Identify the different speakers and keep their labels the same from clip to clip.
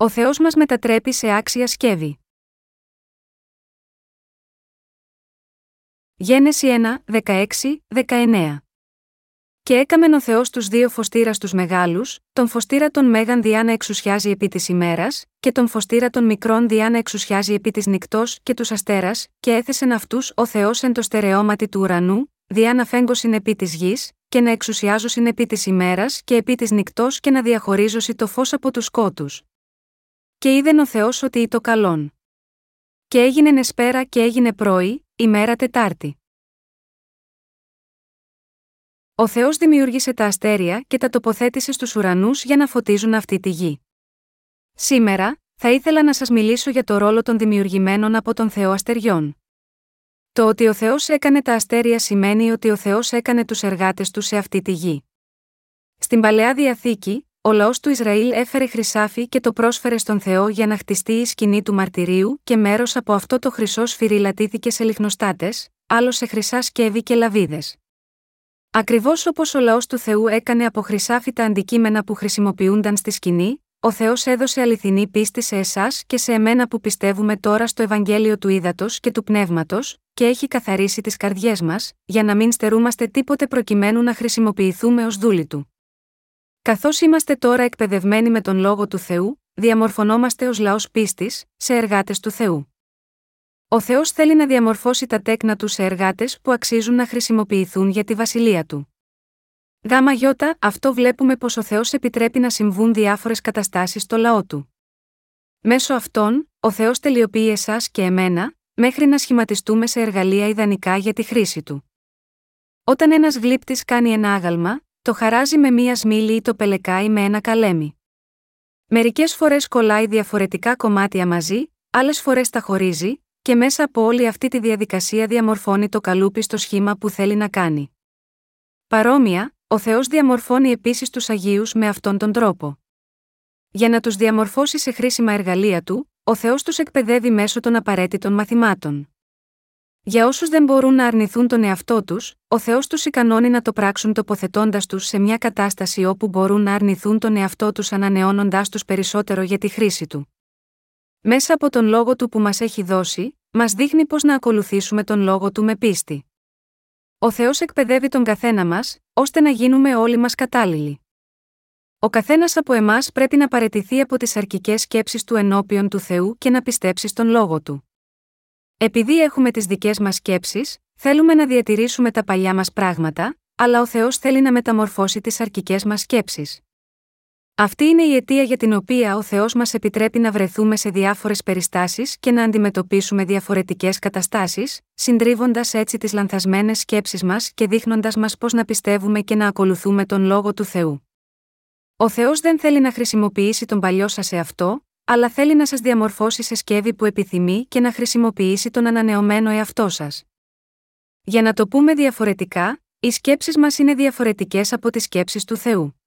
Speaker 1: Ο Θεός μας μετατρέπει σε άξια σκεύη. Γένεση 1, 16, 19 Και έκαμεν ο Θεός τους δύο φωστήρα του μεγάλους, τον φωστήρα των μέγαν διά να εξουσιάζει επί της ημέρας, και τον φωστήρα των μικρών διά να εξουσιάζει επί της νυχτός και τους αστέρας, και έθεσεν αυτούς ο Θεός εν το στερεώματι του ουρανού, διά να φέγκωσιν επί της γης, και να εξουσιάζωσιν επί της ημέρας και επί της νυχτός και να διαχωρίζωσι το φως από τους σκότους. Και είδεν ο Θεός ότι είτο καλόν. Και έγινε νεσπέρα και έγινε πρωί, ημέρα Τετάρτη. Ο Θεός δημιούργησε τα αστέρια και τα τοποθέτησε στους ουρανούς για να φωτίζουν αυτή τη γη. Σήμερα, θα ήθελα να σας μιλήσω για το ρόλο των δημιουργημένων από τον Θεό αστεριών. Το ότι ο Θεός έκανε τα αστέρια σημαίνει ότι ο Θεός έκανε τους εργάτες του σε αυτή τη γη. Στην παλαιά διαθήκη, ο λαός του Ισραήλ έφερε χρυσάφι και το πρόσφερε στον Θεό για να χτιστεί η σκηνή του μαρτυρίου και μέρος από αυτό το χρυσό σφυριλατήθηκε σε λιχνοστάτες, άλλο σε χρυσά σκεύη και λαβίδες. Ακριβώς όπως ο λαός του Θεού έκανε από χρυσάφι τα αντικείμενα που χρησιμοποιούνταν στη σκηνή, ο Θεός έδωσε αληθινή πίστη σε εσάς και σε εμένα που πιστεύουμε τώρα στο Ευαγγέλιο του Ήδατος και του Πνεύματος, και έχει καθαρίσει τις καρδιές μας, για να μην στερούμαστε τίποτε προκειμένου να χρησιμοποιηθούμε ως δούλοι του. Καθώς είμαστε τώρα εκπαιδευμένοι με τον λόγο του Θεού, διαμορφωνόμαστε ως λαός πίστης, σε εργάτες του Θεού. Ο Θεός θέλει να διαμορφώσει τα τέκνα του σε εργάτες που αξίζουν να χρησιμοποιηθούν για τη βασιλεία του. Γάμα γιώτα, αυτό βλέπουμε πως ο Θεός επιτρέπει να συμβούν διάφορες καταστάσεις στο λαό του. Μέσω αυτών, ο Θεός τελειοποιεί εσάς και εμένα, μέχρι να σχηματιστούμε σε εργαλεία ιδανικά για τη χρήση του. Όταν ένας γλύπτης κάνει ένα άγαλμα, το χαράζει με μία σμήλη ή το πελεκάει με ένα καλέμι. Μερικές φορές κολλάει διαφορετικά κομμάτια μαζί, άλλες φορές τα χωρίζει, και μέσα από όλη αυτή τη διαδικασία διαμορφώνει το καλούπι στο σχήμα που θέλει να κάνει. Παρόμοια, ο Θεός διαμορφώνει επίσης τους Αγίους με αυτόν τον τρόπο. Για να τους διαμορφώσει σε χρήσιμα εργαλεία του, ο Θεός τους εκπαιδεύει μέσω των απαραίτητων μαθημάτων. Για όσους δεν μπορούν να αρνηθούν τον εαυτό τους, ο Θεός τους ικανώνει να το πράξουν τοποθετώντας τους σε μια κατάσταση όπου μπορούν να αρνηθούν τον εαυτό τους ανανεώνοντάς τους περισσότερο για τη χρήση του. Μέσα από τον λόγο του που μας έχει δώσει, μας δείχνει πώς να ακολουθήσουμε τον λόγο του με πίστη. Ο Θεός εκπαιδεύει τον καθένα μας, ώστε να γίνουμε όλοι μας κατάλληλοι. Ο καθένας από εμάς πρέπει να παρετηθεί από τις αρκικέ σκέψεις του ενώπιον του Θεού και να πιστέψει στον λόγο του. Επειδή έχουμε τις δικές μας σκέψεις, θέλουμε να διατηρήσουμε τα παλιά μας πράγματα, αλλά ο Θεός θέλει να μεταμορφώσει τις αρκικέ μας σκέψεις. Αυτή είναι η αιτία για την οποία ο Θεός μας επιτρέπει να βρεθούμε σε διάφορες περιστάσεις και να αντιμετωπίσουμε διαφορετικές καταστάσεις, συντρίβοντας έτσι τις λανθασμένες σκέψεις μας και δείχνοντας μας πώς να πιστεύουμε και να ακολουθούμε τον λόγο του Θεού. Ο Θεός δεν θέλει να χρησιμοποιήσει τον παλιό σας σε αυτό, αλλά θέλει να σας διαμορφώσει σε σκεύη που επιθυμεί και να χρησιμοποιήσει τον ανανεωμένο εαυτό σας. Για να το πούμε διαφορετικά, οι σκέψεις μας είναι διαφορετικές από τις σκέψεις του Θεού.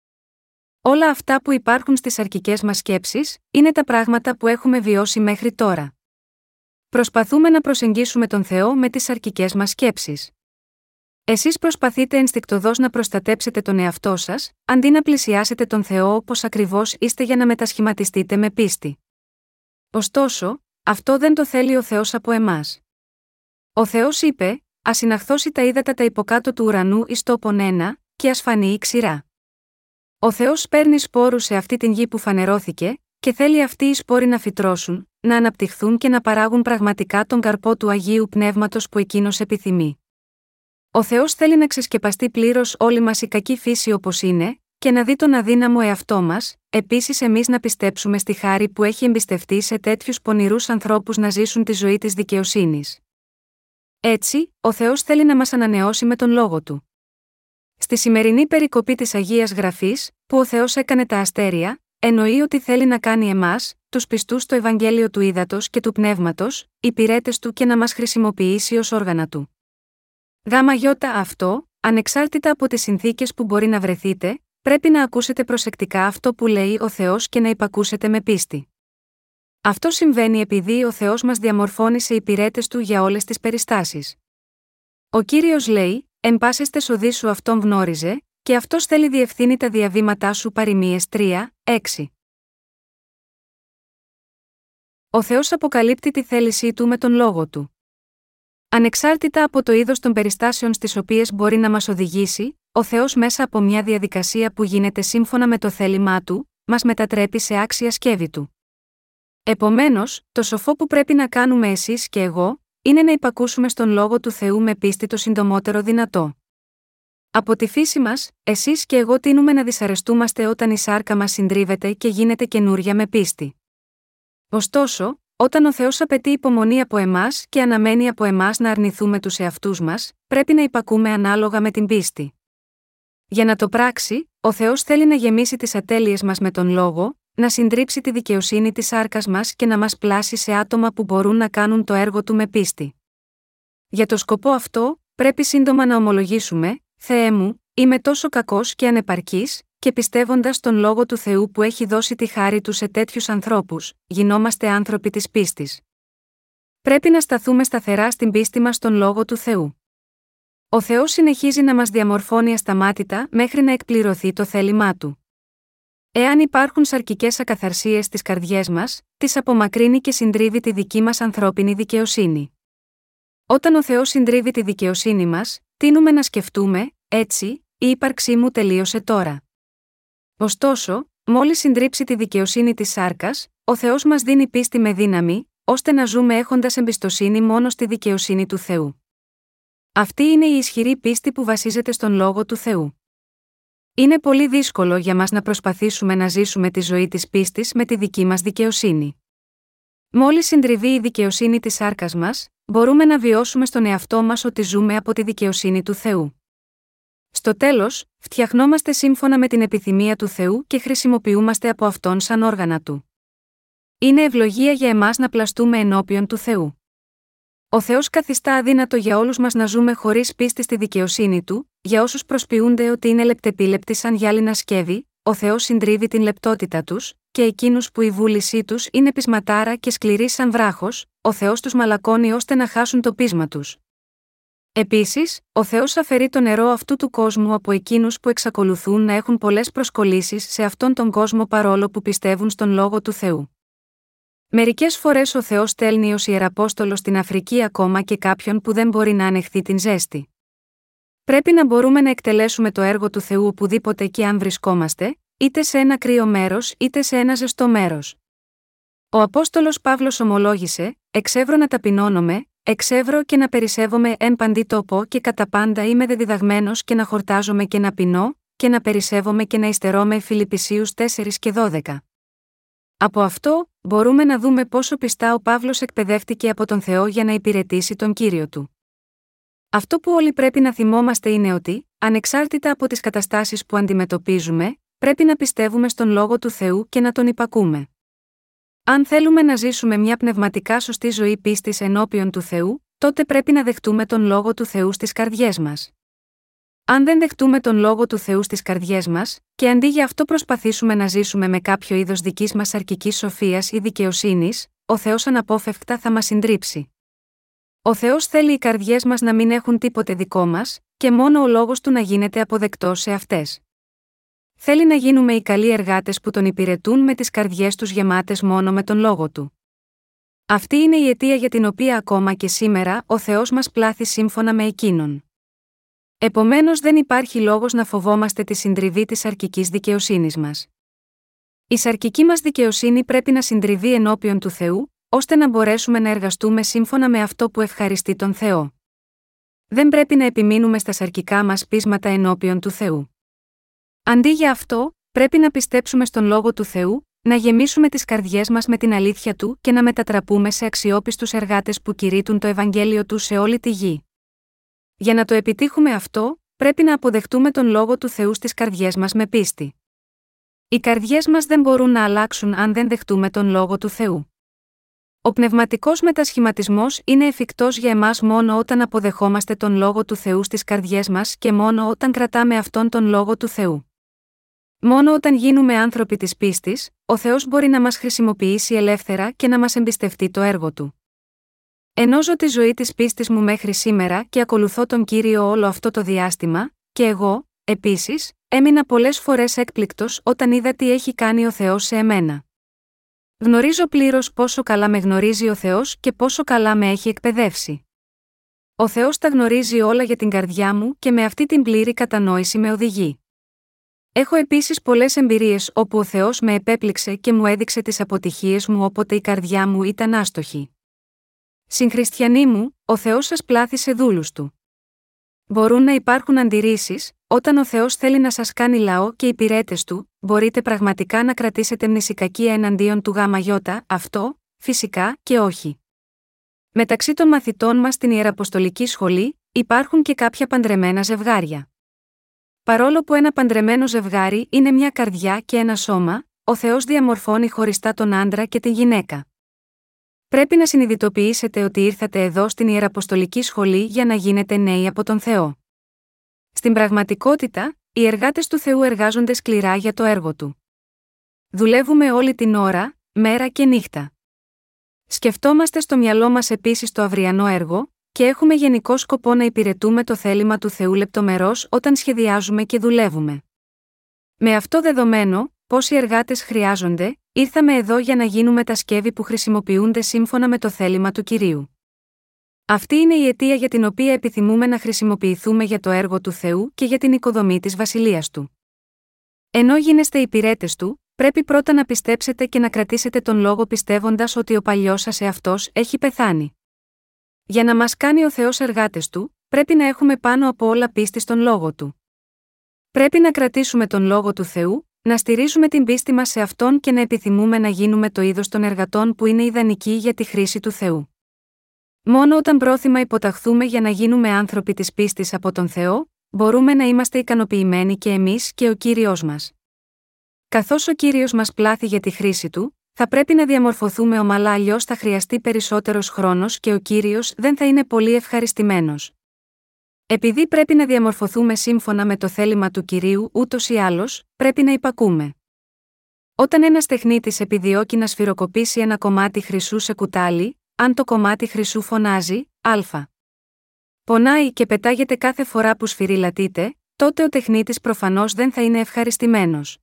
Speaker 1: Όλα αυτά που υπάρχουν στις αρκικέ μας σκέψεις, είναι τα πράγματα που έχουμε βιώσει μέχρι τώρα. Προσπαθούμε να προσεγγίσουμε τον Θεό με τις αρκικέ μας σκέψεις. Εσείς προσπαθείτε ενστικτοδός να προστατέψετε τον εαυτό σας, αντί να πλησιάσετε τον Θεό όπως ακριβώς είστε για να μετασχηματιστείτε με πίστη. Ωστόσο, αυτό δεν το θέλει ο Θεός από εμάς. Ο Θεός είπε: Α συναχθώσει τα ύδατα τα υποκάτω του ουρανού εις τόπον ένα, και ας φανεί η ξηρά. Ο Θεός παίρνει σπόρους σε αυτή την γη που φανερώθηκε, και θέλει αυτοί οι σπόροι να φυτρώσουν, να αναπτυχθούν και να παράγουν πραγματικά τον καρπό του Αγίου Πνεύματος που εκείνος επιθυμεί. Ο Θεός θέλει να ξεσκεπαστεί πλήρως όλη μας η κακή φύση όπως είναι, και να δει τον αδύναμο εαυτό μας, επίσης εμείς να πιστέψουμε στη χάρη που έχει εμπιστευτεί σε τέτοιους πονηρούς ανθρώπους να ζήσουν τη ζωή της δικαιοσύνης. Έτσι, ο Θεός θέλει να μας ανανεώσει με τον λόγο του. Στη σημερινή περικοπή της Αγίας Γραφής, που ο Θεός έκανε τα αστέρια, εννοεί ότι θέλει να κάνει εμάς, τους πιστούς στο Ευαγγέλιο του Ήδατος και του Πνεύματος, υπηρέτες του και να μας χρησιμοποιήσει ως όργανα του. Γάμα γιώτα αυτό, ανεξάρτητα από τις συνθήκες που μπορεί να βρεθείτε, πρέπει να ακούσετε προσεκτικά αυτό που λέει ο Θεός και να υπακούσετε με πίστη. Αυτό συμβαίνει επειδή ο Θεός μας διαμορφώνει σε υπηρέτες του για όλες τις περιστάσεις. Ο κύριος λέει: Εν πάσεστε σοδί σου αυτόν γνώριζε, και αυτός θέλει διευθύνει τα διαβήματά σου παροιμίες 3, 6. ο Θεός αποκαλύπτει τη θέλησή του με τον λόγο του. Ανεξάρτητα από το είδος των περιστάσεων στις οποίες μπορεί να μας οδηγήσει, ο Θεός μέσα από μια διαδικασία που γίνεται σύμφωνα με το θέλημά του, μας μετατρέπει σε άξια σκεύη του. Επομένως, το σοφό που πρέπει να κάνουμε εσείς και εγώ, είναι να υπακούσουμε στον λόγο του Θεού με πίστη το συντομότερο δυνατό. Από τη φύση μας, εσείς και εγώ τίνουμε να δυσαρεστούμαστε όταν η σάρκα μας συντρίβεται και γίνεται καινούρια με πίστη. Ωστόσο, όταν ο Θεός απαιτεί υπομονή από εμάς και αναμένει από εμάς να αρνηθούμε τους εαυτούς μας, πρέπει να υπακούμε ανάλογα με την πίστη. Για να το πράξει, ο Θεός θέλει να γεμίσει τις ατέλειες μας με τον λόγο, να συντρίψει τη δικαιοσύνη της άρκα μας και να μας πλάσει σε άτομα που μπορούν να κάνουν το έργο του με πίστη. Για το σκοπό αυτό, πρέπει σύντομα να ομολογήσουμε: Θεέ μου, είμαι τόσο κακός και ανεπαρκής, και πιστεύοντας τον λόγο του Θεού που έχει δώσει τη χάρη του σε τέτοιους ανθρώπους, γινόμαστε άνθρωποι της πίστης. Πρέπει να σταθούμε σταθερά στην πίστη μας στον λόγο του Θεού. Ο Θεός συνεχίζει να μας διαμορφώνει ασταμάτητα μέχρι να εκπληρωθεί το θέλημά του. Εάν υπάρχουν σαρκικές ακαθαρσίες στις καρδιές μας, τις απομακρύνει και συντρίβει τη δική μας ανθρώπινη δικαιοσύνη. Όταν ο Θεός συντρίβει τη δικαιοσύνη μας, τίνουμε να σκεφτούμε, έτσι, η ύπαρξή μου τελείωσε τώρα. Ωστόσο, μόλις συντρίψει τη δικαιοσύνη της σάρκας, ο Θεός μας δίνει πίστη με δύναμη, ώστε να ζούμε έχοντας εμπιστοσύνη μόνο στη δικαιοσύνη του Θεού. Αυτή είναι η ισχυρή πίστη που βασίζεται στον λόγο του Θεού. Είναι πολύ δύσκολο για μας να προσπαθήσουμε να ζήσουμε τη ζωή της πίστης με τη δική μας δικαιοσύνη. Μόλις συντριβεί η δικαιοσύνη της σάρκας μας, μπορούμε να βιώσουμε στον εαυτό μας ότι ζούμε από τη δικαιοσύνη του Θεού. Στο τέλος, φτιαχνόμαστε σύμφωνα με την επιθυμία του Θεού και χρησιμοποιούμαστε από αυτόν σαν όργανα του. Είναι ευλογία για εμάς να πλαστούμε ενώπιον του Θεού. Ο Θεός καθιστά αδύνατο για όλους μας να ζούμε χωρίς πίστη στη δικαιοσύνη του, για όσους προσποιούνται ότι είναι λεπτεπίλεπτοι σαν γυάλινα σκεύη, ο Θεός συντρίβει την λεπτότητα τους, και εκείνους που η βούλησή τους είναι πεισματάρα και σκληρή σαν βράχος, ο Θεός τους μαλακώνει ώστε να χάσουν το πείσμα τους. Επίσης, ο Θεός αφαιρεί το νερό αυτού του κόσμου από εκείνους που εξακολουθούν να έχουν πολλές προσκολήσει σε αυτόν τον κόσμο παρόλο που πιστεύουν στον λόγο του Θεού. Μερικές φορές ο Θεός στέλνει ως ιεραπόστολος στην Αφρική ακόμα και κάποιον που δεν μπορεί να ανεχθεί την ζέστη. Πρέπει να μπορούμε να εκτελέσουμε το έργο του Θεού οπουδήποτε και αν βρισκόμαστε, είτε σε ένα κρύο μέρος είτε σε ένα ζεστό μέρος. Ο Απόστολος Παύλος ομολόγησε: Εξεύρω να ταπεινώνομαι, εξεύρω και να περισσεύομαι εν παντή τόπο και κατά πάντα είμαι δεδιδαγμένος και να χορτάζομαι και να πεινώ, και να περισσεύομαι και να υστερώ Φιλιππισίους 4 και 12. Από αυτό, μπορούμε να δούμε πόσο πιστά ο Παύλος εκπαιδεύτηκε από τον Θεό για να υπηρετήσει τον κύριο του. Αυτό που όλοι πρέπει να θυμόμαστε είναι ότι, ανεξάρτητα από τις καταστάσεις που αντιμετωπίζουμε, πρέπει να πιστεύουμε στον λόγο του Θεού και να τον υπακούμε. Αν θέλουμε να ζήσουμε μια πνευματικά σωστή ζωή πίστης ενώπιον του Θεού, τότε πρέπει να δεχτούμε τον λόγο του Θεού στις καρδιές μας. Αν δεν δεχτούμε τον λόγο του Θεού στις καρδιές μας, και αντί για αυτό προσπαθήσουμε να ζήσουμε με κάποιο είδος δικής μας αρκική σοφίας ή δικαιοσύνης, ο Θεός αναπόφευκτα θα μας συντρίψει. Ο Θεός θέλει οι καρδιές μας να μην έχουν τίποτε δικό μας, και μόνο ο λόγος του να γίνεται αποδεκτός σε αυτές. Θέλει να γίνουμε οι καλοί εργάτες που τον υπηρετούν με τις καρδιές τους γεμάτες μόνο με τον λόγο του. Αυτή είναι η αιτία για την οποία ακόμα και σήμερα ο Θεός μας πλάθει σύμφωνα με εκείνον. Επομένως δεν υπάρχει λόγος να φοβόμαστε τη συντριβή της αρκικής δικαιοσύνης μας. Η σαρκική μας δικαιοσύνη πρέπει να συντριβεί ενώπιον του Θεού, ώστε να μπορέσουμε να εργαστούμε σύμφωνα με αυτό που ευχαριστεί τον Θεό. Δεν πρέπει να επιμείνουμε στα σαρκικά μας πείσματα ενώπιον του Θεού. Αντί για αυτό, πρέπει να πιστέψουμε στον λόγο του Θεού, να γεμίσουμε τις καρδιές μας με την αλήθεια του και να μετατραπούμε σε αξιόπιστους εργάτες που κηρύττουν το Ευαγγέλιο του σε όλη τη γη. Για να το επιτύχουμε αυτό, πρέπει να αποδεχτούμε τον λόγο του Θεού στις καρδιές μας με πίστη. Οι καρδιές μας δεν μπορούν να αλλάξουν αν δεν δεχτούμε τον λόγο του Θεού. Ο πνευματικός μετασχηματισμός είναι εφικτός για εμάς μόνο όταν αποδεχόμαστε τον λόγο του Θεού στις καρδιές μας και μόνο όταν κρατάμε αυτόν τον λόγο του Θεού. Μόνο όταν γίνουμε άνθρωποι της πίστης, ο Θεός μπορεί να μας χρησιμοποιήσει ελεύθερα και να μας εμπιστευτεί το έργο του. Ενώ ζω τη ζωή της πίστης μου μέχρι σήμερα και ακολουθώ τον κύριο όλο αυτό το διάστημα, και εγώ, επίσης, έμεινα πολλές φορές έκπληκτος όταν είδα τι έχει κάνει ο Θεός σε εμένα. Γνωρίζω πλήρως πόσο καλά με γνωρίζει ο Θεός και πόσο καλά με έχει εκπαιδεύσει. Ο Θεός τα γνωρίζει όλα για την καρδιά μου και με αυτή την πλήρη κατανόηση με οδηγεί. Έχω επίσης πολλές εμπειρίες όπου ο Θεός με επέπληξε και μου έδειξε τις αποτυχίες μου όποτε η καρδιά μου ήταν άστοχη. Συγχριστιανοί μου, ο Θεός σας πλάθησε δούλους του. Μπορούν να υπάρχουν αντιρρήσεις, όταν ο Θεός θέλει να σας κάνει λαό και υπηρέτες του, μπορείτε πραγματικά να κρατήσετε μνησικακία εναντίον του ΓΙ, αυτό, φυσικά και όχι. Μεταξύ των μαθητών μας στην Ιεραποστολική Σχολή, υπάρχουν και κάποια παντρεμένα ζευγάρια. Παρόλο που ένα παντρεμένο ζευγάρι είναι μια καρδιά και ένα σώμα, ο Θεός διαμορφώνει χωριστά τον άντρα και την γυναίκα. Πρέπει να συνειδητοποιήσετε ότι ήρθατε εδώ στην Ιεραποστολική Σχολή για να γίνετε νέοι από τον Θεό. Στην πραγματικότητα, οι εργάτες του Θεού εργάζονται σκληρά για το έργο του. Δουλεύουμε όλη την ώρα, μέρα και νύχτα. Σκεφτόμαστε στο μυαλό μας επίσης το αυριανό έργο, και έχουμε γενικό σκοπό να υπηρετούμε το θέλημα του Θεού λεπτομερώς όταν σχεδιάζουμε και δουλεύουμε. Με αυτό δεδομένο, πόσοι εργάτες χρειάζονται, ήρθαμε εδώ για να γίνουμε τα σκεύη που χρησιμοποιούνται σύμφωνα με το θέλημα του κυρίου. Αυτή είναι η αιτία για την οποία επιθυμούμε να χρησιμοποιηθούμε για το έργο του Θεού και για την οικοδομή της βασιλείας του. Ενώ γίνεστε υπηρέτες του, πρέπει πρώτα να πιστέψετε και να κρατήσετε τον λόγο πιστεύοντας ότι ο παλιός σας εαυτός έχει πεθάνει. Για να μας κάνει ο Θεός εργάτες του, πρέπει να έχουμε πάνω από όλα πίστη στον λόγο του. Πρέπει να κρατήσουμε τον λόγο του Θεού, να στηρίζουμε την πίστη μας σε αυτόν και να επιθυμούμε να γίνουμε το είδος των εργατών που είναι ιδανικοί για τη χρήση του Θεού. Μόνο όταν πρόθυμα υποταχθούμε για να γίνουμε άνθρωποι της πίστης από τον Θεό, μπορούμε να είμαστε ικανοποιημένοι και εμείς και ο κύριος μας. Καθώς ο κύριος μας πλάθει για τη χρήση του, θα πρέπει να διαμορφωθούμε ομαλά, αλλιώς θα χρειαστεί περισσότερος χρόνος και ο κύριος δεν θα είναι πολύ ευχαριστημένος. Επειδή πρέπει να διαμορφωθούμε σύμφωνα με το θέλημα του κυρίου, ούτως ή άλλως, πρέπει να υπακούμε. Όταν ένας τεχνίτης επιδιώκει να σφυροκοπήσει ένα κομμάτι χρυσού σε κουτάλι, αν το κομμάτι χρυσού φωνάζει, Α. Πονάει και πετάγεται κάθε φορά που σφυριλατείται, τότε ο τεχνίτης προφανώς δεν θα είναι ευχαριστημένος.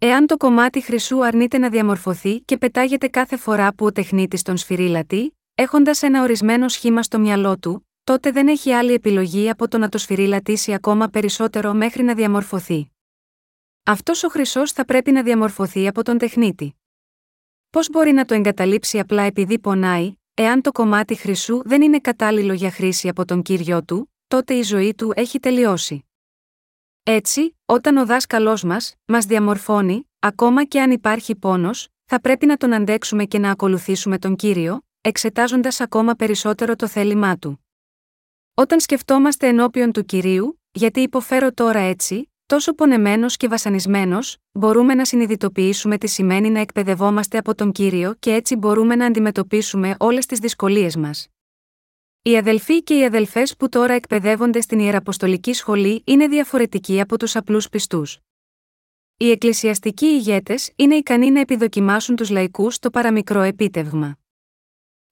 Speaker 1: Εάν το κομμάτι χρυσού αρνείται να διαμορφωθεί και πετάγεται κάθε φορά που ο τεχνίτης τον σφυρίλατη, έχοντας ένα ορισμένο σχήμα στο μυαλό του, τότε δεν έχει άλλη επιλογή από το να το σφυρίλατήσει ακόμα περισσότερο μέχρι να διαμορφωθεί. Αυτός ο χρυσός θα πρέπει να διαμορφωθεί από τον τεχνίτη. Πώς μπορεί να το εγκαταλείψει απλά επειδή πονάει, εάν το κομμάτι χρυσού δεν είναι κατάλληλο για χρήση από τον κύριο του, τότε η ζωή του έχει τελειώσει. Έτσι, όταν ο δάσκαλός μας, μας διαμορφώνει, ακόμα και αν υπάρχει πόνος, θα πρέπει να τον αντέξουμε και να ακολουθήσουμε τον κύριο, εξετάζοντας ακόμα περισσότερο το θέλημά του. Όταν σκεφτόμαστε ενώπιον του κυρίου, γιατί υποφέρω τώρα έτσι, τόσο πονεμένος και βασανισμένος, μπορούμε να συνειδητοποιήσουμε τι σημαίνει να εκπαιδευόμαστε από τον κύριο και έτσι μπορούμε να αντιμετωπίσουμε όλες τις δυσκολίες μας. Οι αδελφοί και οι αδελφές που τώρα εκπαιδεύονται στην Ιεραποστολική Σχολή είναι διαφορετικοί από τους απλούς πιστούς. Οι εκκλησιαστικοί ηγέτες είναι ικανοί να επιδοκιμάσουν τους λαϊκούς στο παραμικρό επίτευγμα.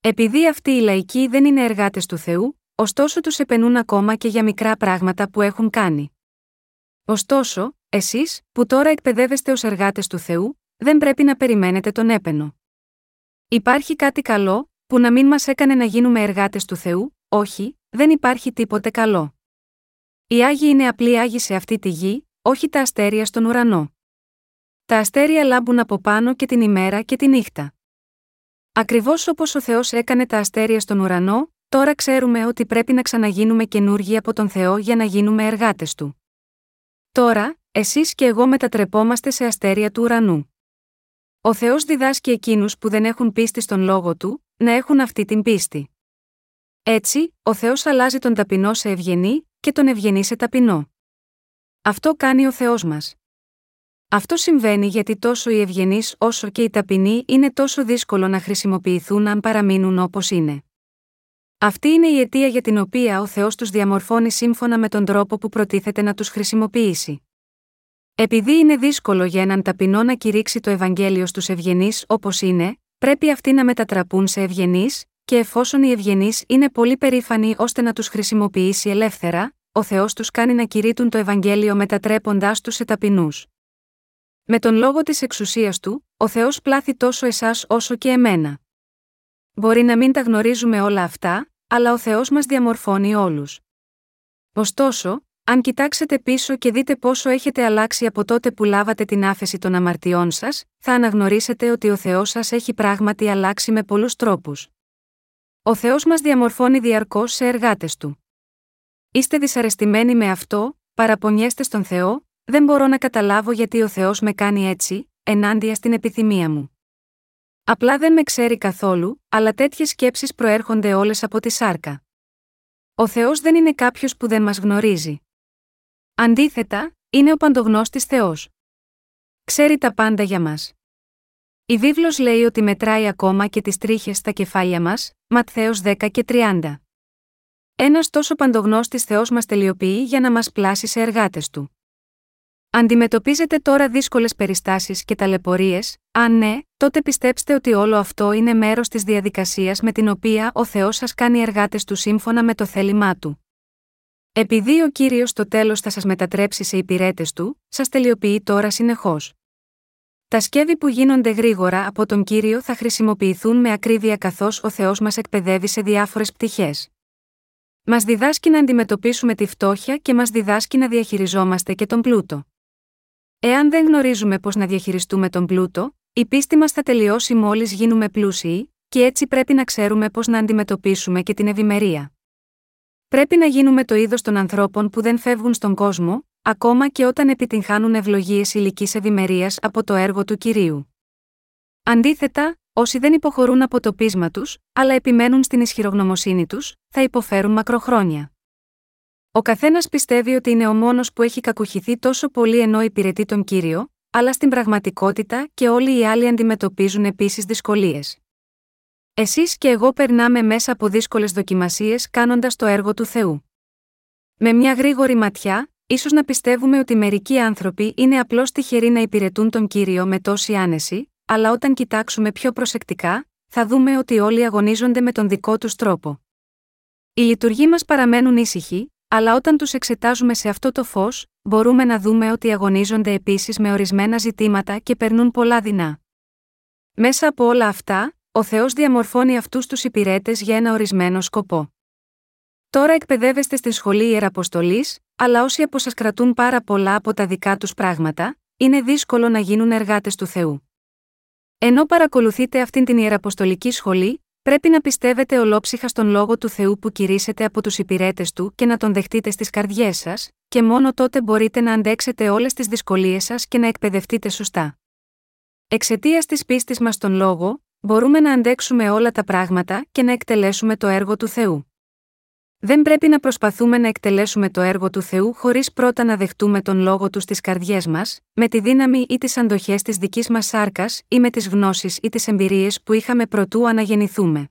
Speaker 1: Επειδή αυτοί οι λαϊκοί δεν είναι εργάτες του Θεού, ωστόσο τους επενούν ακόμα και για μικρά πράγματα που έχουν κάνει. Ωστόσο, εσείς, που τώρα εκπαιδεύεστε ως εργάτες του Θεού, δεν πρέπει να περιμένετε τον έπαινο. Υπάρχει κάτι καλό, που να μην μας έκανε να γίνουμε εργάτες του Θεού, όχι, δεν υπάρχει τίποτε καλό. Οι Άγιοι είναι απλοί Άγιοι σε αυτή τη γη, όχι τα αστέρια στον ουρανό. Τα αστέρια λάμπουν από πάνω και την ημέρα και τη νύχτα. Ακριβώς όπως ο Θεός έκανε τα αστέρια στον ουρανό, τώρα ξέρουμε ότι πρέπει να ξαναγίνουμε καινούργοι από τον Θεό για να γίνουμε εργάτες του. Τώρα, εσείς και εγώ μετατρεπόμαστε σε αστέρια του ουρανού. Ο Θεός διδάσκει εκείνους που δεν έχουν πίστη στον λόγο του, να έχουν αυτή την πίστη. Έτσι, ο Θεός αλλάζει τον ταπεινό σε ευγενή και τον ευγενή σε ταπεινό. Αυτό κάνει ο Θεός μας. Αυτό συμβαίνει γιατί τόσο οι ευγενείς όσο και οι ταπεινοί είναι τόσο δύσκολο να χρησιμοποιηθούν αν παραμείνουν όπως είναι. Αυτή είναι η αιτία για την οποία ο Θεός τους διαμορφώνει σύμφωνα με τον τρόπο που προτίθεται να τους χρησιμοποιήσει. Επειδή είναι δύσκολο για έναν ταπεινό να κηρύξει το Ευαγγέλιο στους ευγενείς όπως είναι, πρέπει αυτοί να μετατραπούν σε ευγενείς, και εφόσον οι ευγενείς είναι πολύ περήφανοι ώστε να τους χρησιμοποιήσει ελεύθερα, ο Θεός τους κάνει να κηρύττουν το Ευαγγέλιο μετατρέποντάς τους σε ταπεινούς. Με τον λόγο της εξουσίας του, ο Θεός πλάθει τόσο εσάς όσο και εμένα. Μπορεί να μην τα γνωρίζουμε όλα αυτά, αλλά ο Θεός μας διαμορφώνει όλους. Ωστόσο, αν κοιτάξετε πίσω και δείτε πόσο έχετε αλλάξει από τότε που λάβατε την άφεση των αμαρτιών σας, θα αναγνωρίσετε ότι ο Θεός σας έχει πράγματι αλλάξει με πολλούς τρόπους. Ο Θεός μας διαμορφώνει διαρκώς σε εργάτες του. Είστε δυσαρεστημένοι με αυτό, παραπονιέστε στον Θεό, δεν μπορώ να καταλάβω γιατί ο Θεός με κάνει έτσι, ενάντια στην επιθυμία μου. Απλά δεν με ξέρει καθόλου, αλλά τέτοιες σκέψεις προέρχονται όλες από τη σάρκα. Ο Θεός δεν είναι κάποιος που δεν μας γνωρίζει. Αντίθετα, είναι ο παντογνώστης Θεός. Ξέρει τα πάντα για μας. Η βίβλος λέει ότι μετράει ακόμα και τις τρίχες στα κεφάλια μας, Ματθαίος 10 και 30. Ένας τόσο παντογνώστης Θεός μας τελειοποιεί για να μας πλάσει σε εργάτες Του. Αντιμετωπίζετε τώρα δύσκολες περιστάσεις και ταλαιπωρίες, αν ναι, τότε πιστέψτε ότι όλο αυτό είναι μέρος της διαδικασίας με την οποία ο Θεός σας κάνει εργάτες Του σύμφωνα με το θέλημά Του. Επειδή ο κύριος στο τέλος θα σας μετατρέψει σε υπηρέτες του, σας τελειοποιεί τώρα συνεχώς. Τα σκεύη που γίνονται γρήγορα από τον κύριο θα χρησιμοποιηθούν με ακρίβεια καθώς ο Θεός μας εκπαιδεύει σε διάφορες πτυχές. Μας διδάσκει να αντιμετωπίσουμε τη φτώχεια και μας διδάσκει να διαχειριζόμαστε και τον πλούτο. Εάν δεν γνωρίζουμε πώς να διαχειριστούμε τον πλούτο, η πίστη μας θα τελειώσει μόλις γίνουμε πλούσιοι, και έτσι πρέπει να ξέρουμε πώς να αντιμετωπίσουμε και την ευημερία. Πρέπει να γίνουμε το είδος των ανθρώπων που δεν φεύγουν στον κόσμο, ακόμα και όταν επιτυγχάνουν ευλογίες ηλικής ευημερίας από το έργο του κυρίου. Αντίθετα, όσοι δεν υποχωρούν από το πείσμα τους, αλλά επιμένουν στην ισχυρογνωμοσύνη τους, θα υποφέρουν μακροχρόνια. Ο καθένας πιστεύει ότι είναι ο μόνος που έχει κακουχηθεί τόσο πολύ ενώ υπηρετεί τον κύριο, αλλά στην πραγματικότητα και όλοι οι άλλοι αντιμετωπίζουν επίσης δυσκολίες. Εσείς και εγώ περνάμε μέσα από δύσκολες δοκιμασίες κάνοντας το έργο του Θεού. Με μια γρήγορη ματιά, ίσως να πιστεύουμε ότι μερικοί άνθρωποι είναι απλώς τυχεροί να υπηρετούν τον κύριο με τόση άνεση, αλλά όταν κοιτάξουμε πιο προσεκτικά, θα δούμε ότι όλοι αγωνίζονται με τον δικό τους τρόπο. Οι λειτουργοί μας παραμένουν ήσυχοι, αλλά όταν τους εξετάζουμε σε αυτό το φως, μπορούμε να δούμε ότι αγωνίζονται επίσης με ορισμένα ζητήματα και περνούν πολλά δεινά. Μέσα από όλα αυτά, ο Θεός διαμορφώνει αυτούς τους υπηρέτες για ένα ορισμένο σκοπό. Τώρα εκπαιδεύεστε στη σχολή Ιεραποστολής, αλλά όσοι από σας κρατούν πάρα πολλά από τα δικά τους πράγματα, είναι δύσκολο να γίνουν εργάτες του Θεού. Ενώ παρακολουθείτε αυτήν την Ιεραποστολική σχολή, πρέπει να πιστεύετε ολόψυχα στον λόγο του Θεού που κηρύσσετε από τους υπηρέτες του και να τον δεχτείτε στις καρδιές σας, και μόνο τότε μπορείτε να αντέξετε όλες τις δυσκολίες σας και να εκπαιδευτείτε σωστά. Εξαιτίας της πίστης μας στον λόγο, μπορούμε να αντέξουμε όλα τα πράγματα και να εκτελέσουμε το έργο του Θεού. Δεν πρέπει να προσπαθούμε να εκτελέσουμε το έργο του Θεού χωρίς πρώτα να δεχτούμε τον λόγο του στις καρδιές μας, με τη δύναμη ή τις αντοχές της δικής μας σάρκας ή με τις γνώσεις ή τις εμπειρίες που είχαμε προτού αναγεννηθούμε.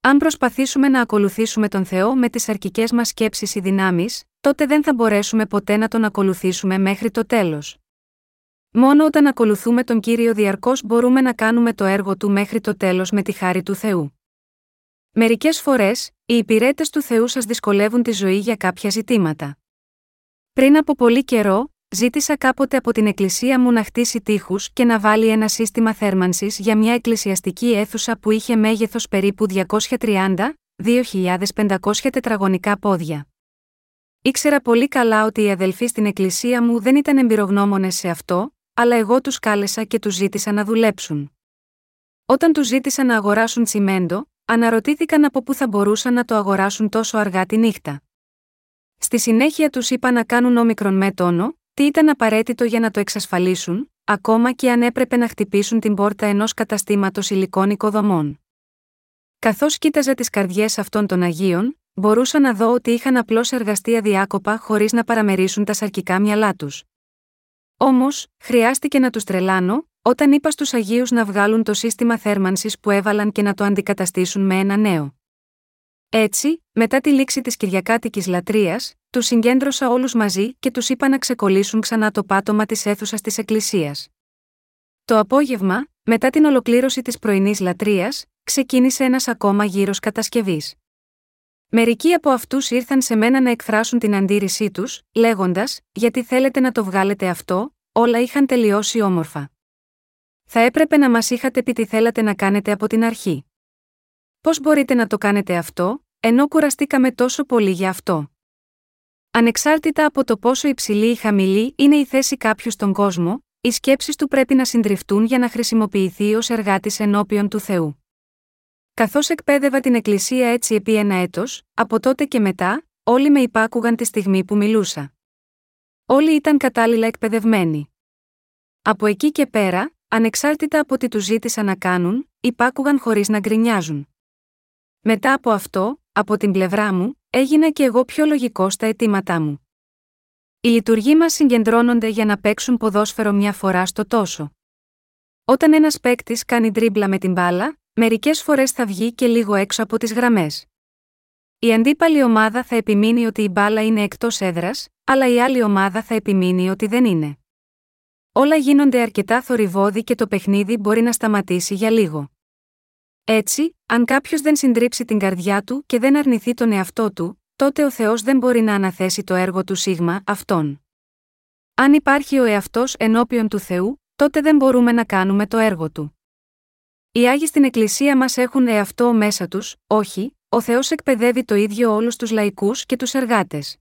Speaker 1: Αν προσπαθήσουμε να ακολουθήσουμε τον Θεό με τις αρκικέ μας σκέψεις ή δυνάμεις, τότε δεν θα μπορέσουμε ποτέ να τον ακολουθήσουμε μέχρι το τέλος. Μόνο όταν ακολουθούμε τον κύριο διαρκώς μπορούμε να κάνουμε το έργο του μέχρι το τέλος με τη χάρη του Θεού. Μερικές φορές, οι υπηρέτες του Θεού σας δυσκολεύουν τη ζωή για κάποια ζητήματα. Πριν από πολύ καιρό, ζήτησα κάποτε από την εκκλησία μου να χτίσει τείχους και να βάλει ένα σύστημα θέρμανσης για μια εκκλησιαστική αίθουσα που είχε μέγεθος περίπου 230-2.500 τετραγωνικά πόδια. Ήξερα πολύ καλά ότι οι αδελφοί στην εκκλησία μου δεν ήταν εμπειρογνώμονες σε αυτό, αλλά εγώ τους κάλεσα και τους ζήτησα να δουλέψουν. Όταν τους ζήτησα να αγοράσουν τσιμέντο, αναρωτήθηκαν από πού θα μπορούσαν να το αγοράσουν τόσο αργά τη νύχτα. Στη συνέχεια τους είπα να κάνουν όμικρον με τόνο, τι ήταν απαραίτητο για να το εξασφαλίσουν, ακόμα και αν έπρεπε να χτυπήσουν την πόρτα ενός καταστήματος υλικών οικοδομών. Καθώς κοίταζα τις καρδιές αυτών των Αγίων, μπορούσα να δω ότι είχαν απλώς εργαστεί αδιάκοπα χωρίς να παραμερίσουν τα σαρκικά μυαλά τους. Όμως, χρειάστηκε να τους τρελάνω, όταν είπα στους Αγίους να βγάλουν το σύστημα θέρμανσης που έβαλαν και να το αντικαταστήσουν με ένα νέο. Έτσι, μετά τη λήξη της Κυριακάτικης λατρείας, τους συγκέντρωσα όλους μαζί και τους είπα να ξεκολλήσουν ξανά το πάτωμα της αίθουσας της Εκκλησίας. Το απόγευμα, μετά την ολοκλήρωση της πρωινής λατρείας, ξεκίνησε ένας ακόμα γύρος κατασκευής. Μερικοί από αυτούς ήρθαν σε μένα να εκφράσουν την αντίρρησή τους, λέγοντας: Γιατί θέλετε να το βγάλετε αυτό, όλα είχαν τελειώσει όμορφα. Θα έπρεπε να μας είχατε πει τι θέλατε να κάνετε από την αρχή. Πώς μπορείτε να το κάνετε αυτό, ενώ κουραστήκαμε τόσο πολύ για αυτό. Ανεξάρτητα από το πόσο υψηλή ή χαμηλή είναι η θέση κάποιου στον κόσμο, οι σκέψεις του πρέπει να συντριφτούν για να χρησιμοποιηθεί ως εργάτης ενώπιον του Θεού. Καθώς εκπαίδευα την Εκκλησία έτσι επί ένα έτος, από τότε και μετά, όλοι με υπάκουγαν τη στιγμή που μιλούσα. Όλοι ήταν κατάλληλα εκπαιδευμένοι. Από εκεί και πέρα, ανεξάρτητα από τι τους ζήτησα να κάνουν, υπάκουγαν χωρίς να γκρινιάζουν. Μετά από αυτό, από την πλευρά μου, έγινα και εγώ πιο λογικό στα αιτήματά μου. Οι λειτουργοί μας συγκεντρώνονται για να παίξουν ποδόσφαιρο μια φορά στο τόσο. Όταν ένας παίκτης κάνει τρίμπλα με την μπάλα, μερικές φορές θα βγει και λίγο έξω από τις γραμμές. Η αντίπαλη ομάδα θα επιμείνει ότι η μπάλα είναι εκτός έδρας, αλλά η άλλη ομάδα θα επιμείνει ότι δεν είναι. Όλα γίνονται αρκετά θορυβόδη και το παιχνίδι μπορεί να σταματήσει για λίγο. Έτσι, αν κάποιος δεν συντρίψει την καρδιά του και δεν αρνηθεί τον εαυτό του, τότε ο Θεός δεν μπορεί να αναθέσει το έργο του σίγμα αυτόν. Αν υπάρχει ο εαυτός ενώπιον του Θεού, τότε δεν μπορούμε να κάνουμε το έργο του. Οι Άγιοι στην Εκκλησία μας έχουν εαυτό μέσα τους, όχι, ο Θεός εκπαιδεύει το ίδιο όλους τους λαϊκούς και τους εργάτες.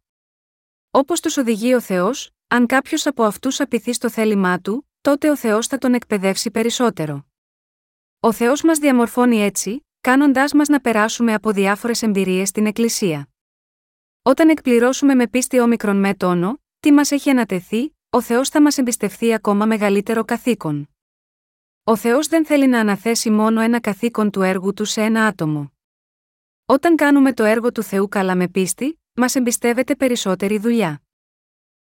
Speaker 1: Όπως τους οδηγεί ο Θεός, αν κάποιος από αυτούς απειθεί στο θέλημά του, τότε ο Θεός θα τον εκπαιδεύσει περισσότερο. Ο Θεός μας διαμορφώνει έτσι, κάνοντάς μας να περάσουμε από διάφορες εμπειρίες στην Εκκλησία. Όταν εκπληρώσουμε με πίστη όμικρον με τόνο, τι μας έχει ανατεθεί, ο Θεός θα μας εμπιστευθεί ακόμα μεγαλύτερο καθήκον. Ο Θεός δεν θέλει να αναθέσει μόνο ένα καθήκον του έργου του σε ένα άτομο. Όταν κάνουμε το έργο του Θεού καλά με πίστη, μας εμπιστεύεται περισσότερη δουλειά.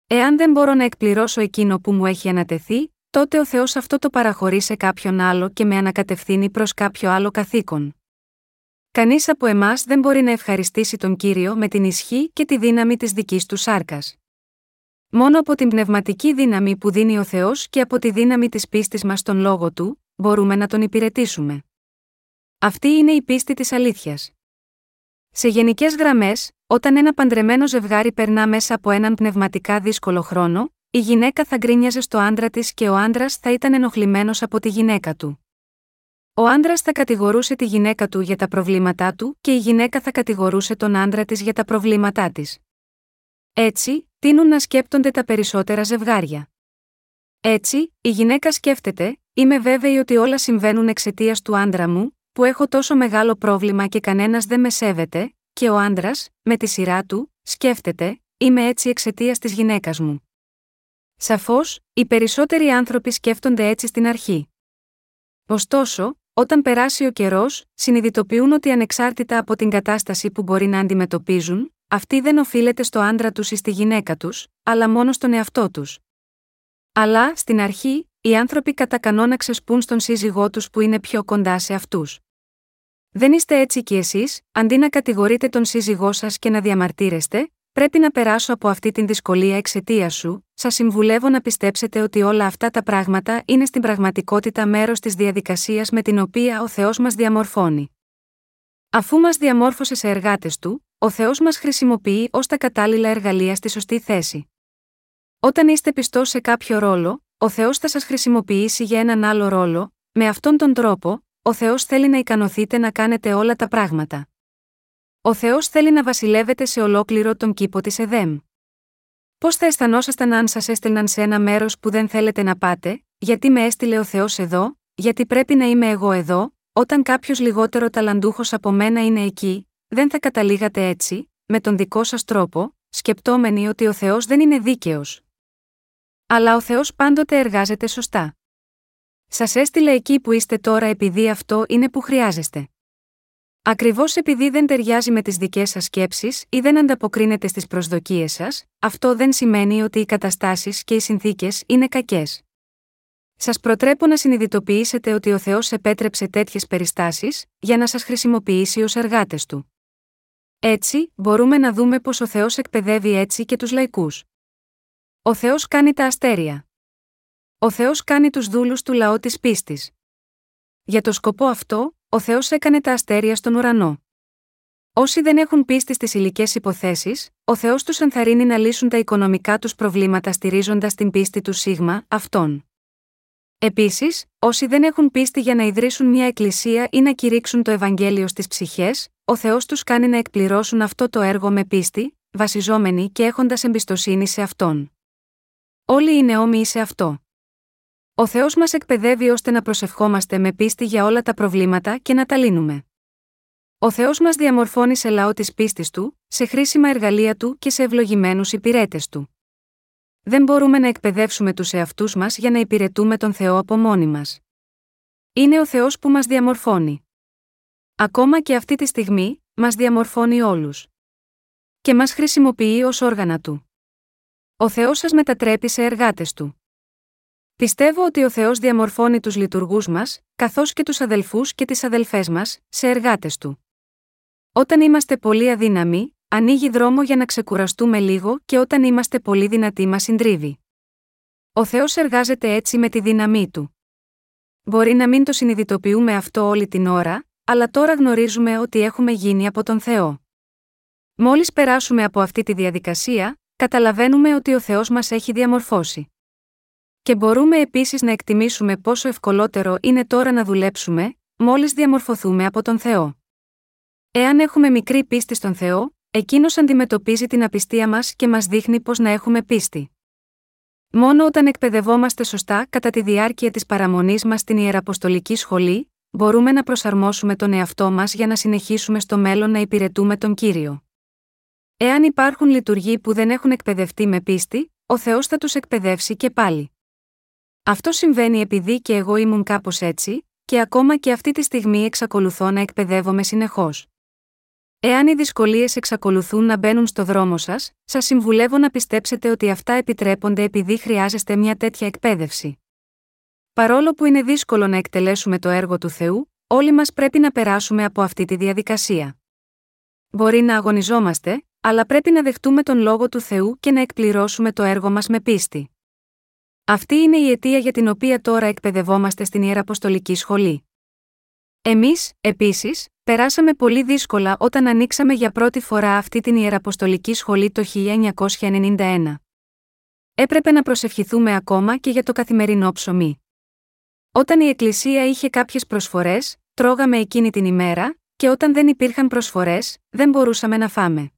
Speaker 1: Εάν δεν μπορώ να εκπληρώσω εκείνο που μου έχει ανατεθεί, τότε ο Θεός αυτό το παραχωρεί σε κάποιον άλλο και με ανακατευθύνει προς κάποιο άλλο καθήκον. Κανείς από εμάς δεν μπορεί να ευχαριστήσει τον κύριο με την ισχύ και τη δύναμη της δικής του σάρκας. Μόνο από την πνευματική δύναμη που δίνει ο Θεός και από τη δύναμη της πίστης μας στον λόγο του, μπορούμε να τον υπηρετήσουμε. Αυτή είναι η πίστη της αλήθειας. Σε γενικές γραμμές, όταν ένα παντρεμένο ζευγάρι περνά μέσα από έναν πνευματικά δύσκολο χρόνο, η γυναίκα θα γκρίνιαζε στο άντρα της και ο άντρας θα ήταν ενοχλημένος από τη γυναίκα του. Ο άντρας θα κατηγορούσε τη γυναίκα του για τα προβλήματά του και η γυναίκα θα κατηγορούσε τον άντρα της για τα προβλήματά της. Έτσι, τείνουν να σκέπτονται τα περισσότερα ζευγάρια. Έτσι, η γυναίκα σκέφτεται, είμαι βέβαιη ότι όλα συμβαίνουν εξαιτίας του άντρα μου, που έχω τόσο μεγάλο πρόβλημα και κανένας δεν με σέβεται, και ο άντρας, με τη σειρά του, σκέφτεται, είμαι έτσι εξαιτίας της γυναίκας μου. Σαφώς, οι περισσότεροι άνθρωποι σκέφτονται έτσι στην αρχή. Ωστόσο, όταν περάσει ο καιρός, συνειδητοποιούν ότι ανεξάρτητα από την κατάσταση που μπορεί να αντιμετωπίζουν, αυτή δεν οφείλεται στο άντρα τους ή στη γυναίκα τους, αλλά μόνο στον εαυτό τους. Αλλά, στην αρχή, οι άνθρωποι κατά κανόνα ξεσπούν στον σύζυγό τους που είναι πιο κοντά σε αυτούς. Δεν είστε έτσι κι εσείς, αντί να κατηγορείτε τον σύζυγό σας και να διαμαρτύρεστε, πρέπει να περάσω από αυτή την δυσκολία εξαιτία σου, σας συμβουλεύω να πιστέψετε ότι όλα αυτά τα πράγματα είναι στην πραγματικότητα μέρος της διαδικασίας με την οποία ο Θεός μας διαμορφώνει. Αφού μας διαμόρφωσε σε εργάτες του, ο Θεός μας χρησιμοποιεί ως τα κατάλληλα εργαλεία στη σωστή θέση. Όταν είστε πιστός σε κάποιο ρόλο, ο Θεός θα σας χρησιμοποιήσει για έναν άλλο ρόλο, με αυτόν τον τρόπο, ο Θεός θέλει να ικανοθείτε να κάνετε όλα τα πράγματα. Ο Θεός θέλει να βασιλεύετε σε ολόκληρο τον κήπο της ΕΔΕΜ. Πώς θα αισθανόσασταν αν σας έστελναν σε ένα μέρος που δεν θέλετε να πάτε, γιατί με έστειλε ο Θεός εδώ, γιατί πρέπει να είμαι εγώ εδώ, όταν κάποιος λιγότερο ταλαντούχος από μένα είναι εκεί, δεν θα καταλήγατε έτσι, με τον δικό σας τρόπο, σκεπτόμενοι ότι ο Θεός δεν είναι δίκαιος. Αλλά ο Θεός πάντοτε εργάζεται σωστά. Σας έστειλε εκεί που είστε τώρα επειδή αυτό είναι που χρειάζεστε. Ακριβώς επειδή δεν ταιριάζει με τις δικές σας σκέψεις ή δεν ανταποκρίνεται στις προσδοκίες σας, αυτό δεν σημαίνει ότι οι καταστάσεις και οι συνθήκες είναι κακές. Σας προτρέπω να συνειδητοποιήσετε ότι ο Θεός επέτρεψε τέτοιες περιστάσεις, για να σας χρησιμοποιήσει ως εργάτες του. Έτσι, μπορούμε να δούμε πως ο Θεός εκπαιδεύει έτσι και τους λαϊκούς. Ο Θεός κάνει τα αστέρια. Ο Θεός κάνει τους δούλους του λαό της πίστης. Για το σκοπό αυτό, ο Θεός έκανε τα αστέρια στον ουρανό. Όσοι δεν έχουν πίστη στις υλικές υποθέσεις, ο Θεός τους ενθαρρύνει να λύσουν τα οικονομικά τους προβλήματα στηρίζοντας την πίστη του σίγμα αυτών. Επίσης, όσοι δεν έχουν πίστη για να ιδρύσουν μια εκκλησία ή να κηρύξουν το Ευαγγέλιο στις ψυχές, ο Θεός τους κάνει να εκπληρώσουν αυτό το έργο με πίστη, βασιζόμενοι και έχοντας εμπιστοσύνη σε αυτόν. Όλοι είναι όμοιοι σε αυτό. Ο Θεός μας εκπαιδεύει ώστε να προσευχόμαστε με πίστη για όλα τα προβλήματα και να τα λύνουμε. Ο Θεός μας διαμορφώνει σε λαό της πίστης του, σε χρήσιμα εργαλεία του και σε ευλογημένους υπηρέτες του. Δεν μπορούμε να εκπαιδεύσουμε τους εαυτούς μας για να υπηρετούμε τον Θεό από μόνοι μας. Είναι ο Θεός που μας διαμορφώνει. Ακόμα και αυτή τη στιγμή, μας διαμορφώνει όλους. Και μας χρησιμοποιεί ως όργανα του. Ο Θεός σας μετατρέπει σε εργάτες του. Πιστεύω ότι ο Θεός διαμορφώνει τους λειτουργούς μας, καθώς και τους αδελφούς και τις αδελφές μας, σε εργάτες του. Όταν είμαστε πολύ αδύναμοι, ανοίγει δρόμο για να ξεκουραστούμε λίγο και όταν είμαστε πολύ δυνατοί μας συντρίβει. Ο Θεός εργάζεται έτσι με τη δύναμή του. Μπορεί να μην το συνειδητοποιούμε αυτό όλη την ώρα, αλλά τώρα γνωρίζουμε ότι έχουμε γίνει από τον Θεό. Μόλις περάσουμε από αυτή τη διαδικασία, καταλαβαίνουμε ότι ο Θεός μας έχει διαμορφώσει. Και μπορούμε επίσης να εκτιμήσουμε πόσο ευκολότερο είναι τώρα να δουλέψουμε, μόλις διαμορφωθούμε από τον Θεό. Εάν έχουμε μικρή πίστη στον Θεό, εκείνος αντιμετωπίζει την απιστία μας και μας δείχνει πώς να έχουμε πίστη. Μόνο όταν εκπαιδευόμαστε σωστά κατά τη διάρκεια της παραμονής μας στην ιεραποστολική σχολή, μπορούμε να προσαρμόσουμε τον εαυτό μας για να συνεχίσουμε στο μέλλον να υπηρετούμε τον κύριο. Εάν υπάρχουν λειτουργοί που δεν έχουν εκπαιδευτεί με πίστη, ο Θεός θα τους εκπαιδεύσει και πάλι. Αυτό συμβαίνει επειδή και εγώ ήμουν κάπως έτσι, και ακόμα και αυτή τη στιγμή εξακολουθώ να εκπαιδεύομαι συνεχώς. Εάν οι δυσκολίες εξακολουθούν να μπαίνουν στο δρόμο σας, σας συμβουλεύω να πιστέψετε ότι αυτά επιτρέπονται επειδή χρειάζεστε μια τέτοια εκπαίδευση. Παρόλο που είναι δύσκολο να εκτελέσουμε το έργο του Θεού, όλοι μας πρέπει να περάσουμε από αυτή τη διαδικασία. Μπορεί να αγωνιζόμαστε, αλλά πρέπει να δεχτούμε τον λόγο του Θεού και να εκπληρώσουμε το έργο μας με πίστη. Αυτή είναι η αιτία για την οποία τώρα εκπαιδευόμαστε στην Ιεραποστολική Σχολή. Εμείς, επίσης, περάσαμε πολύ δύσκολα όταν ανοίξαμε για πρώτη φορά αυτή την Ιεραποστολική Σχολή το 1991. Έπρεπε να προσευχηθούμε ακόμα και για το καθημερινό ψωμί. Όταν η Εκκλησία είχε κάποιες προσφορές, τρώγαμε εκείνη την ημέρα, και όταν δεν υπήρχαν προσφορές, δεν μπορούσαμε να φάμε.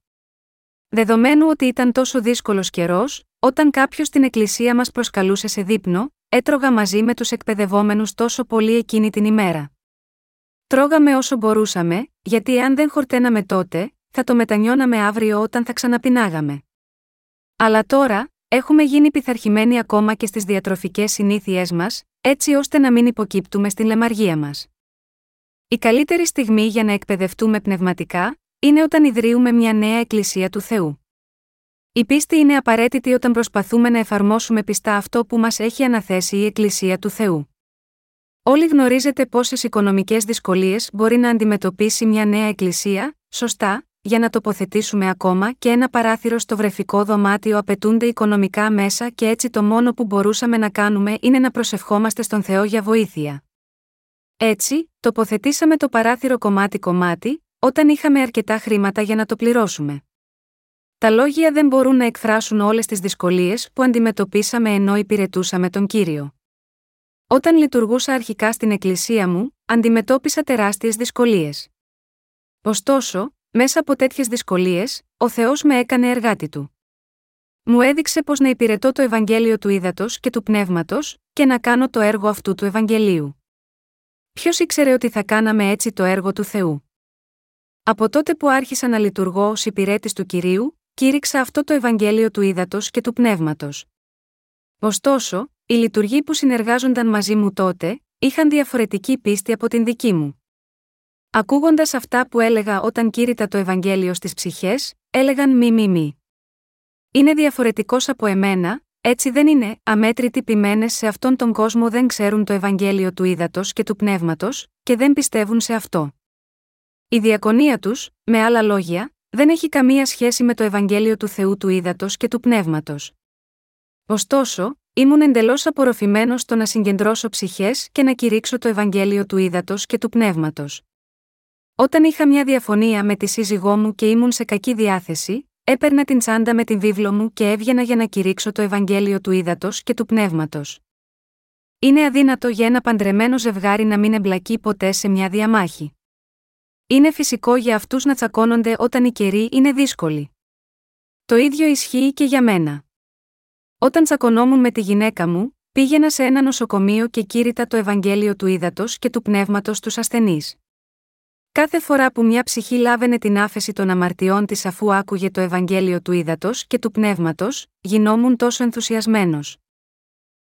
Speaker 1: Δεδομένου ότι ήταν τόσο δύσκολος καιρός, όταν κάποιος στην εκκλησία μας προσκαλούσε σε δείπνο, έτρωγα μαζί με τους εκπαιδευόμενους τόσο πολύ εκείνη την ημέρα. Τρώγαμε όσο μπορούσαμε, γιατί αν δεν χορτέναμε τότε, θα το μετανιώναμε αύριο όταν θα ξαναπεινάγαμε. Αλλά τώρα, έχουμε γίνει πειθαρχημένοι ακόμα και στις διατροφικές συνήθειές μας, έτσι ώστε να μην υποκύπτουμε στην λεμαργία μας. Η καλύτερη στιγμή για να εκπαιδευτούμε πνευματικά, είναι όταν ιδρύουμε μια νέα εκκλησία του Θεού. Η πίστη είναι απαραίτητη όταν προσπαθούμε να εφαρμόσουμε πιστά αυτό που μας έχει αναθέσει η Εκκλησία του Θεού. Όλοι γνωρίζετε πόσες οικονομικές δυσκολίες μπορεί να αντιμετωπίσει μια νέα Εκκλησία, σωστά, για να τοποθετήσουμε ακόμα και ένα παράθυρο στο βρεφικό δωμάτιο απαιτούνται οικονομικά μέσα και έτσι το μόνο που μπορούσαμε να κάνουμε είναι να προσευχόμαστε στον Θεό για βοήθεια. Έτσι, τοποθετήσαμε το παράθυρο κομμάτι-κομμάτι, όταν είχαμε αρκετά χρήματα για να το πληρώσουμε. Τα λόγια δεν μπορούν να εκφράσουν όλες τις δυσκολίες που αντιμετωπίσαμε ενώ υπηρετούσαμε τον κύριο. Όταν λειτουργούσα αρχικά στην εκκλησία μου, αντιμετώπισα τεράστιες δυσκολίες. Ωστόσο, μέσα από τέτοιες δυσκολίες, ο Θεός με έκανε εργάτη του. Μου έδειξε πώς να υπηρετώ το Ευαγγέλιο του Ήδατος και του Πνεύματος, και να κάνω το έργο αυτού του Ευαγγελίου. Ποιος ήξερε ότι θα κάναμε έτσι το έργο του Θεού; Από τότε που άρχισα να λειτουργώ ως υπηρέτης του κυρίου, κήρυξα αυτό το Ευαγγέλιο του Ήδατος και του Πνεύματος. Ωστόσο, οι λειτουργοί που συνεργάζονταν μαζί μου τότε, είχαν διαφορετική πίστη από την δική μου. Ακούγοντας αυτά που έλεγα όταν κήρυτα το Ευαγγέλιο στις ψυχές, έλεγαν μη μη μη. Είναι διαφορετικός από εμένα, έτσι δεν είναι, αμέτρητοι ποιμένες σε αυτόν τον κόσμο δεν ξέρουν το Ευαγγέλιο του ύδατος και του πνεύματος, και δεν πιστεύουν σε αυτό. Η διακονία τους, με άλλα λόγια, δεν έχει καμία σχέση με το Ευαγγέλιο του Θεού του ύδατος και του πνεύματος. Ωστόσο, ήμουν εντελώς απορροφημένος στο να συγκεντρώσω ψυχές και να κηρύξω το Ευαγγέλιο του ύδατος και του πνεύματος. Όταν είχα μια διαφωνία με τη σύζυγό μου και ήμουν σε κακή διάθεση, έπαιρνα την τσάντα με την βίβλο μου και έβγαινα για να κηρύξω το Ευαγγέλιο του ύδατο και του πνεύματος. Είναι αδύνατο για ένα παντρεμένο ζευγάρι να μην εμπλακεί ποτέ σε μια διαμάχη. Είναι φυσικό για αυτούς να τσακώνονται όταν οι καιροί είναι δύσκολοι. Το ίδιο ισχύει και για μένα. Όταν τσακωνόμουν με τη γυναίκα μου, πήγαινα σε ένα νοσοκομείο και κήρυτα το Ευαγγέλιο του ύδατο και του πνεύματος στους ασθενείς. Κάθε φορά που μια ψυχή λάβαινε την άφεση των αμαρτιών της αφού άκουγε το Ευαγγέλιο του ύδατο και του πνεύματος, γινόμουν τόσο ενθουσιασμένος.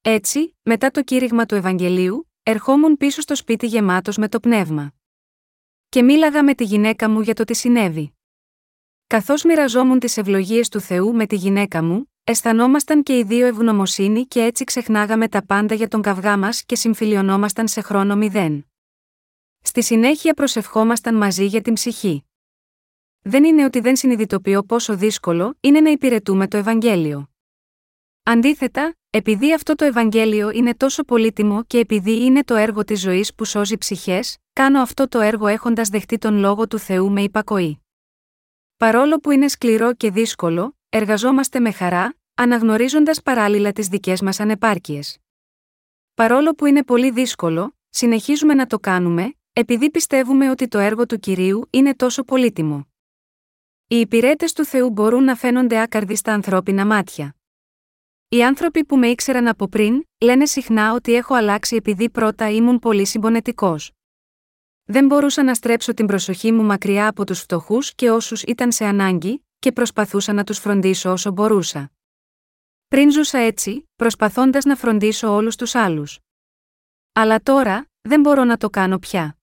Speaker 1: Έτσι, μετά το κήρυγμα του Ευαγγελίου, ερχόμουν πίσω στο σπίτι γεμάτος με το πνεύμα. Και μίλαγα με τη γυναίκα μου για το τι συνέβη. Καθώς μοιραζόμουν τις ευλογίες του Θεού με τη γυναίκα μου, αισθανόμασταν και οι δύο ευγνωμοσύνη και έτσι ξεχνάγαμε τα πάντα για τον καυγά μας και συμφιλιωνόμασταν σε χρόνο μηδέν. Στη συνέχεια προσευχόμασταν μαζί για την ψυχή. Δεν είναι ότι δεν συνειδητοποιώ πόσο δύσκολο είναι να υπηρετούμε το Ευαγγέλιο. Αντίθετα, επειδή αυτό το Ευαγγέλιο είναι τόσο πολύτιμο και επειδή είναι το έργο της ζωής που σώζει ψυχές, κάνω αυτό το έργο έχοντας δεχτεί τον λόγο του Θεού με υπακοή. Παρόλο που είναι σκληρό και δύσκολο, εργαζόμαστε με χαρά, αναγνωρίζοντας παράλληλα τις δικές μας ανεπάρκειες. Παρόλο που είναι πολύ δύσκολο, συνεχίζουμε να το κάνουμε, επειδή πιστεύουμε ότι το έργο του κυρίου είναι τόσο πολύτιμο. Οι υπηρέτες του Θεού μπορούν να φαίνονται άκαρδοι στα ανθρώπινα μάτια. Οι άνθρωποι που με ήξεραν από πριν, λένε συχνά ότι έχω αλλάξει επειδή πρώτα ήμουν πολύ συμπονετικός. Δεν μπορούσα να στρέψω την προσοχή μου μακριά από τους φτωχούς και όσους ήταν σε ανάγκη, και προσπαθούσα να τους φροντίσω όσο μπορούσα. Πριν ζούσα έτσι, προσπαθώντας να φροντίσω όλους τους άλλους. Αλλά τώρα, δεν μπορώ να το κάνω πια.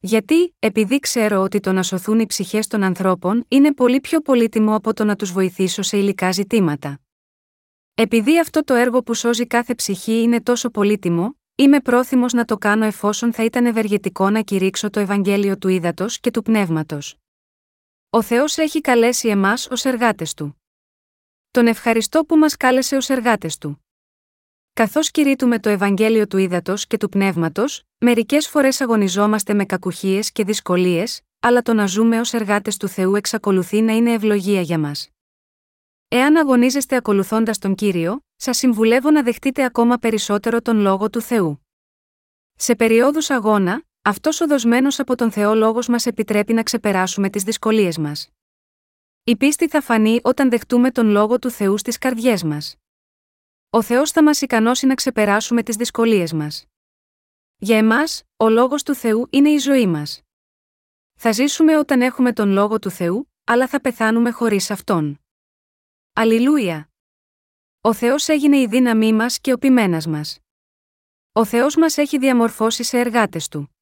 Speaker 1: Γιατί, επειδή ξέρω ότι το να σωθούν οι ψυχές των ανθρώπων είναι πολύ πιο πολύτιμο από το να τους βοηθήσω σε υλικά ζητήματα. Επειδή αυτό το έργο που σώζει κάθε ψυχή είναι τόσο πολύτιμο, είμαι πρόθυμος να το κάνω εφόσον θα ήταν ευεργετικό να κηρύξω το Ευαγγέλιο του ύδατο και του πνεύματος. Ο Θεός έχει καλέσει εμάς ως εργάτες του. Τον ευχαριστώ που μας κάλεσε ως εργάτες του. Καθώς κηρύττουμε το Ευαγγέλιο του ύδατο και του πνεύματος, μερικές φορές αγωνιζόμαστε με κακουχίες και δυσκολίες, αλλά το να ζούμε ως εργάτες του Θεού εξακολουθεί να είναι ευλογία για μας. Εάν αγωνίζεστε ακολουθώντας τον κύριο, σας συμβουλεύω να δεχτείτε ακόμα περισσότερο τον λόγο του Θεού. Σε περιόδους αγώνα, αυτός ο δοσμένος από τον Θεό λόγος μας επιτρέπει να ξεπεράσουμε τις δυσκολίες μας. Η πίστη θα φανεί όταν δεχτούμε τον λόγο του Θεού στις καρδιές μας. Ο Θεός θα μας ικανώσει να ξεπεράσουμε τις δυσκολίες μας. Για εμάς, ο λόγος του Θεού είναι η ζωή μας. Θα ζήσουμε όταν έχουμε τον λόγο του Θεού, αλλά θα πεθάνουμε χωρίς αυτόν. Αλληλούια! Ο Θεός έγινε η δύναμή μας και ο ποιμένας μας. Ο Θεός μας έχει διαμορφώσει σε εργάτες του.